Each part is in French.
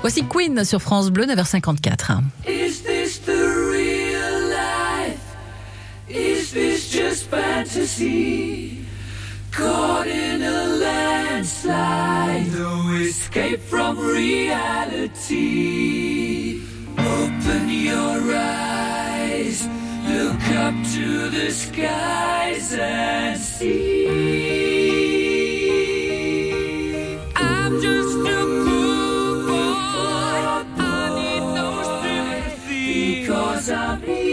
Voici Queen sur France Bleu, 9h54. Is this the real life? Is this just fantasy? Caught in a landslide, no escape from reality. Open your eyes, look up to the skies and see.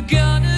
gonna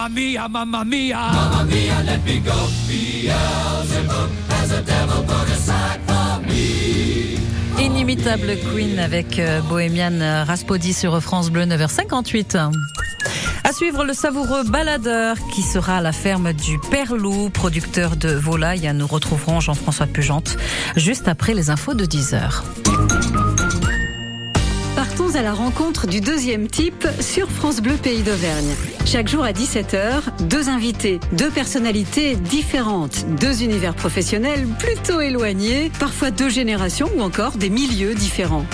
Mamma mia, mamma mia. Mamma mia, let me go. Beelzebub has a devil put aside for me. Inimitable Queen avec euh, Bohemian Raspodi sur France Bleu 9h58. À suivre le savoureux baladeur qui sera à la ferme du Père Loup, producteur de volailles. Nous retrouverons Jean-François Pugente juste après les infos de 10h. À la rencontre du deuxième type sur France Bleu Pays d'Auvergne. Chaque jour à 17h, deux invités, deux personnalités différentes, deux univers professionnels plutôt éloignés, parfois deux générations ou encore des milieux différents.